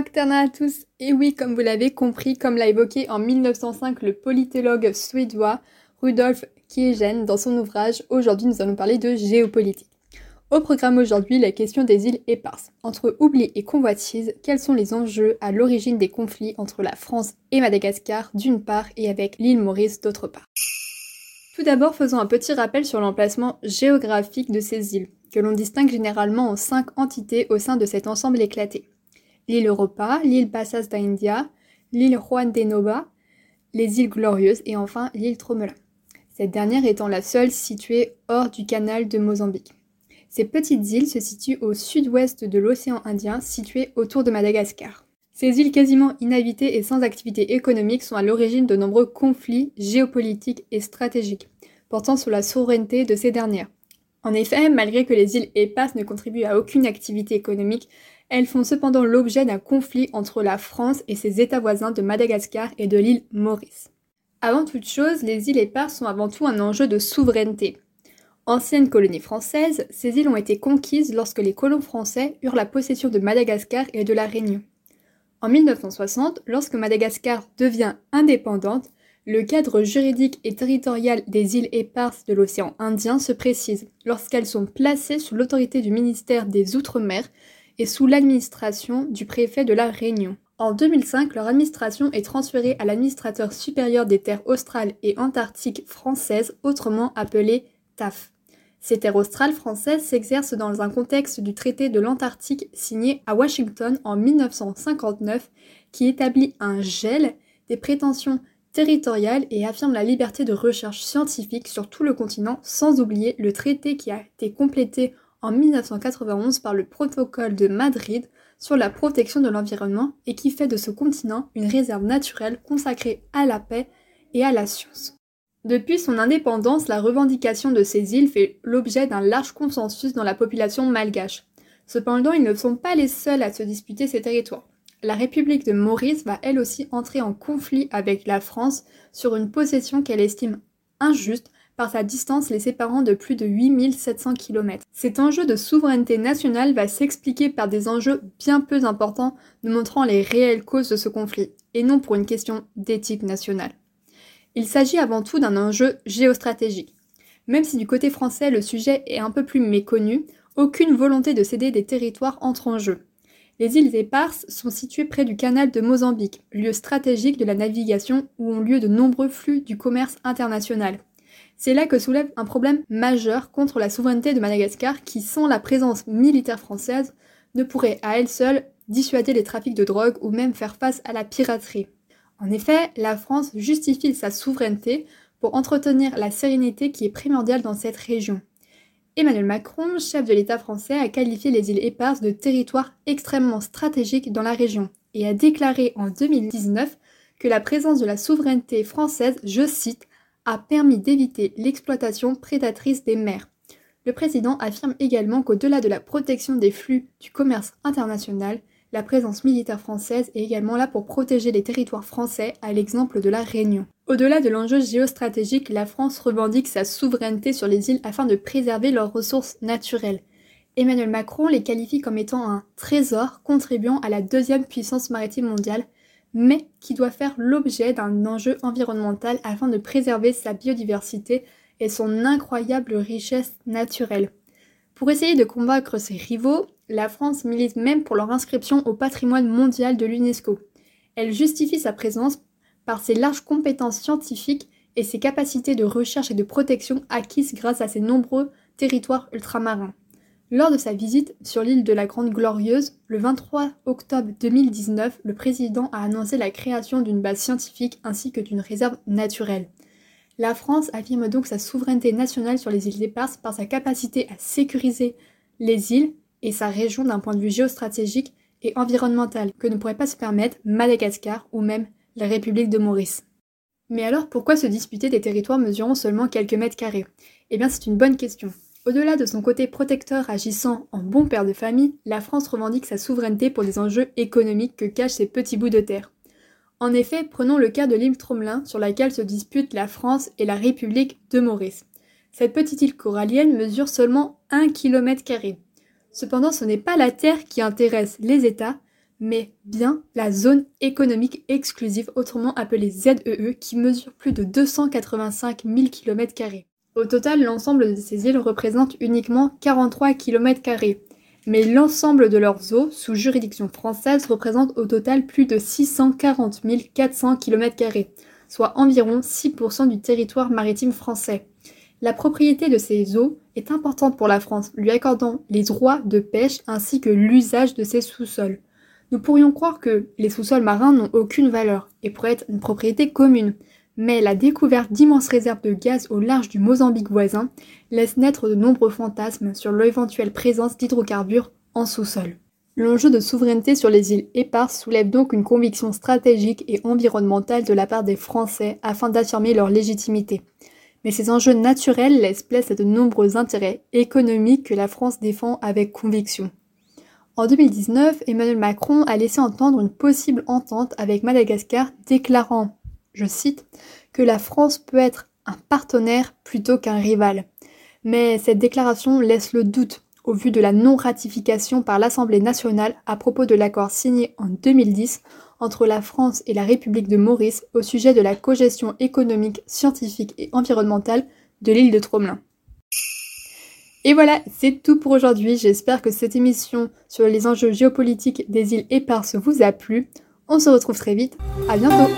À tous Et oui, comme vous l'avez compris, comme l'a évoqué en 1905 le politologue suédois Rudolf Kiegen dans son ouvrage, aujourd'hui nous allons parler de géopolitique. Au programme aujourd'hui, la question des îles éparses. Entre oubli et convoitise, quels sont les enjeux à l'origine des conflits entre la France et Madagascar d'une part et avec l'île Maurice d'autre part? Tout d'abord, faisons un petit rappel sur l'emplacement géographique de ces îles, que l'on distingue généralement en cinq entités au sein de cet ensemble éclaté. L'île Europa, l'île Passas d'India, l'île Juan de Nova, les îles Glorieuses et enfin l'île Tromelin. Cette dernière étant la seule située hors du canal de Mozambique. Ces petites îles se situent au sud-ouest de l'océan Indien, situées autour de Madagascar. Ces îles quasiment inhabitées et sans activité économique sont à l'origine de nombreux conflits géopolitiques et stratégiques, portant sur la souveraineté de ces dernières. En effet, malgré que les îles éparses ne contribuent à aucune activité économique, elles font cependant l'objet d'un conflit entre la France et ses États voisins de Madagascar et de l'île Maurice. Avant toute chose, les îles éparses sont avant tout un enjeu de souveraineté. Anciennes colonies françaises, ces îles ont été conquises lorsque les colons français eurent la possession de Madagascar et de la Réunion. En 1960, lorsque Madagascar devient indépendante, le cadre juridique et territorial des îles éparses de l'océan Indien se précise lorsqu'elles sont placées sous l'autorité du ministère des Outre-mer et sous l'administration du préfet de la Réunion. En 2005, leur administration est transférée à l'administrateur supérieur des terres australes et antarctiques françaises, autrement appelé TAF. Ces terres australes françaises s'exercent dans un contexte du traité de l'Antarctique signé à Washington en 1959 qui établit un gel des prétentions territoriales et affirme la liberté de recherche scientifique sur tout le continent sans oublier le traité qui a été complété en 1991 par le protocole de Madrid sur la protection de l'environnement et qui fait de ce continent une réserve naturelle consacrée à la paix et à la science. Depuis son indépendance, la revendication de ces îles fait l'objet d'un large consensus dans la population malgache. Cependant, ils ne sont pas les seuls à se disputer ces territoires. La République de Maurice va elle aussi entrer en conflit avec la France sur une possession qu'elle estime injuste par sa distance les séparant de plus de 8700 km. Cet enjeu de souveraineté nationale va s'expliquer par des enjeux bien peu importants nous montrant les réelles causes de ce conflit, et non pour une question d'éthique nationale. Il s'agit avant tout d'un enjeu géostratégique. Même si du côté français le sujet est un peu plus méconnu, aucune volonté de céder des territoires entre en jeu. Les îles éparses sont situées près du canal de Mozambique, lieu stratégique de la navigation où ont lieu de nombreux flux du commerce international. C'est là que soulève un problème majeur contre la souveraineté de Madagascar qui, sans la présence militaire française, ne pourrait à elle seule dissuader les trafics de drogue ou même faire face à la piraterie. En effet, la France justifie sa souveraineté pour entretenir la sérénité qui est primordiale dans cette région. Emmanuel Macron, chef de l'État français, a qualifié les îles éparses de territoire extrêmement stratégique dans la région et a déclaré en 2019 que la présence de la souveraineté française, je cite, a permis d'éviter l'exploitation prédatrice des mers. Le président affirme également qu'au-delà de la protection des flux du commerce international, la présence militaire française est également là pour protéger les territoires français, à l'exemple de la Réunion. Au-delà de l'enjeu géostratégique, la France revendique sa souveraineté sur les îles afin de préserver leurs ressources naturelles. Emmanuel Macron les qualifie comme étant un trésor contribuant à la deuxième puissance maritime mondiale, mais qui doit faire l'objet d'un enjeu environnemental afin de préserver sa biodiversité et son incroyable richesse naturelle. Pour essayer de convaincre ses rivaux, la France milite même pour leur inscription au patrimoine mondial de l'UNESCO. Elle justifie sa présence par ses larges compétences scientifiques et ses capacités de recherche et de protection acquises grâce à ses nombreux territoires ultramarins. Lors de sa visite sur l'île de la Grande Glorieuse, le 23 octobre 2019, le président a annoncé la création d'une base scientifique ainsi que d'une réserve naturelle. La France affirme donc sa souveraineté nationale sur les îles éparses par sa capacité à sécuriser les îles et sa région d'un point de vue géostratégique et environnemental que ne pourrait pas se permettre Madagascar ou même la République de Maurice. Mais alors pourquoi se disputer des territoires mesurant seulement quelques mètres carrés? Eh bien c'est une bonne question. Au-delà de son côté protecteur agissant en bon père de famille, la France revendique sa souveraineté pour des enjeux économiques que cachent ces petits bouts de terre. En effet, prenons le cas de l'île Tromelin sur laquelle se disputent la France et la République de Maurice. Cette petite île corallienne mesure seulement 1 km. Cependant, ce n'est pas la terre qui intéresse les États, mais bien la zone économique exclusive, autrement appelée ZEE, e, qui mesure plus de 285 000 km. Au total, l'ensemble de ces îles représente uniquement 43 km, mais l'ensemble de leurs eaux, sous juridiction française, représente au total plus de 640 400 km, soit environ 6% du territoire maritime français. La propriété de ces eaux est importante pour la France, lui accordant les droits de pêche ainsi que l'usage de ses sous-sols. Nous pourrions croire que les sous-sols marins n'ont aucune valeur et pourraient être une propriété commune, mais la découverte d'immenses réserves de gaz au large du Mozambique voisin laisse naître de nombreux fantasmes sur l'éventuelle présence d'hydrocarbures en sous-sol. L'enjeu de souveraineté sur les îles éparses soulève donc une conviction stratégique et environnementale de la part des Français afin d'affirmer leur légitimité. Mais ces enjeux naturels laissent place à de nombreux intérêts économiques que la France défend avec conviction. En 2019, Emmanuel Macron a laissé entendre une possible entente avec Madagascar, déclarant, je cite, que la France peut être un partenaire plutôt qu'un rival. Mais cette déclaration laisse le doute au vu de la non-ratification par l'Assemblée nationale à propos de l'accord signé en 2010 entre la France et la République de Maurice au sujet de la cogestion économique, scientifique et environnementale de l'île de Tromelin. Et voilà, c'est tout pour aujourd'hui. J'espère que cette émission sur les enjeux géopolitiques des îles éparses vous a plu. On se retrouve très vite. À bientôt!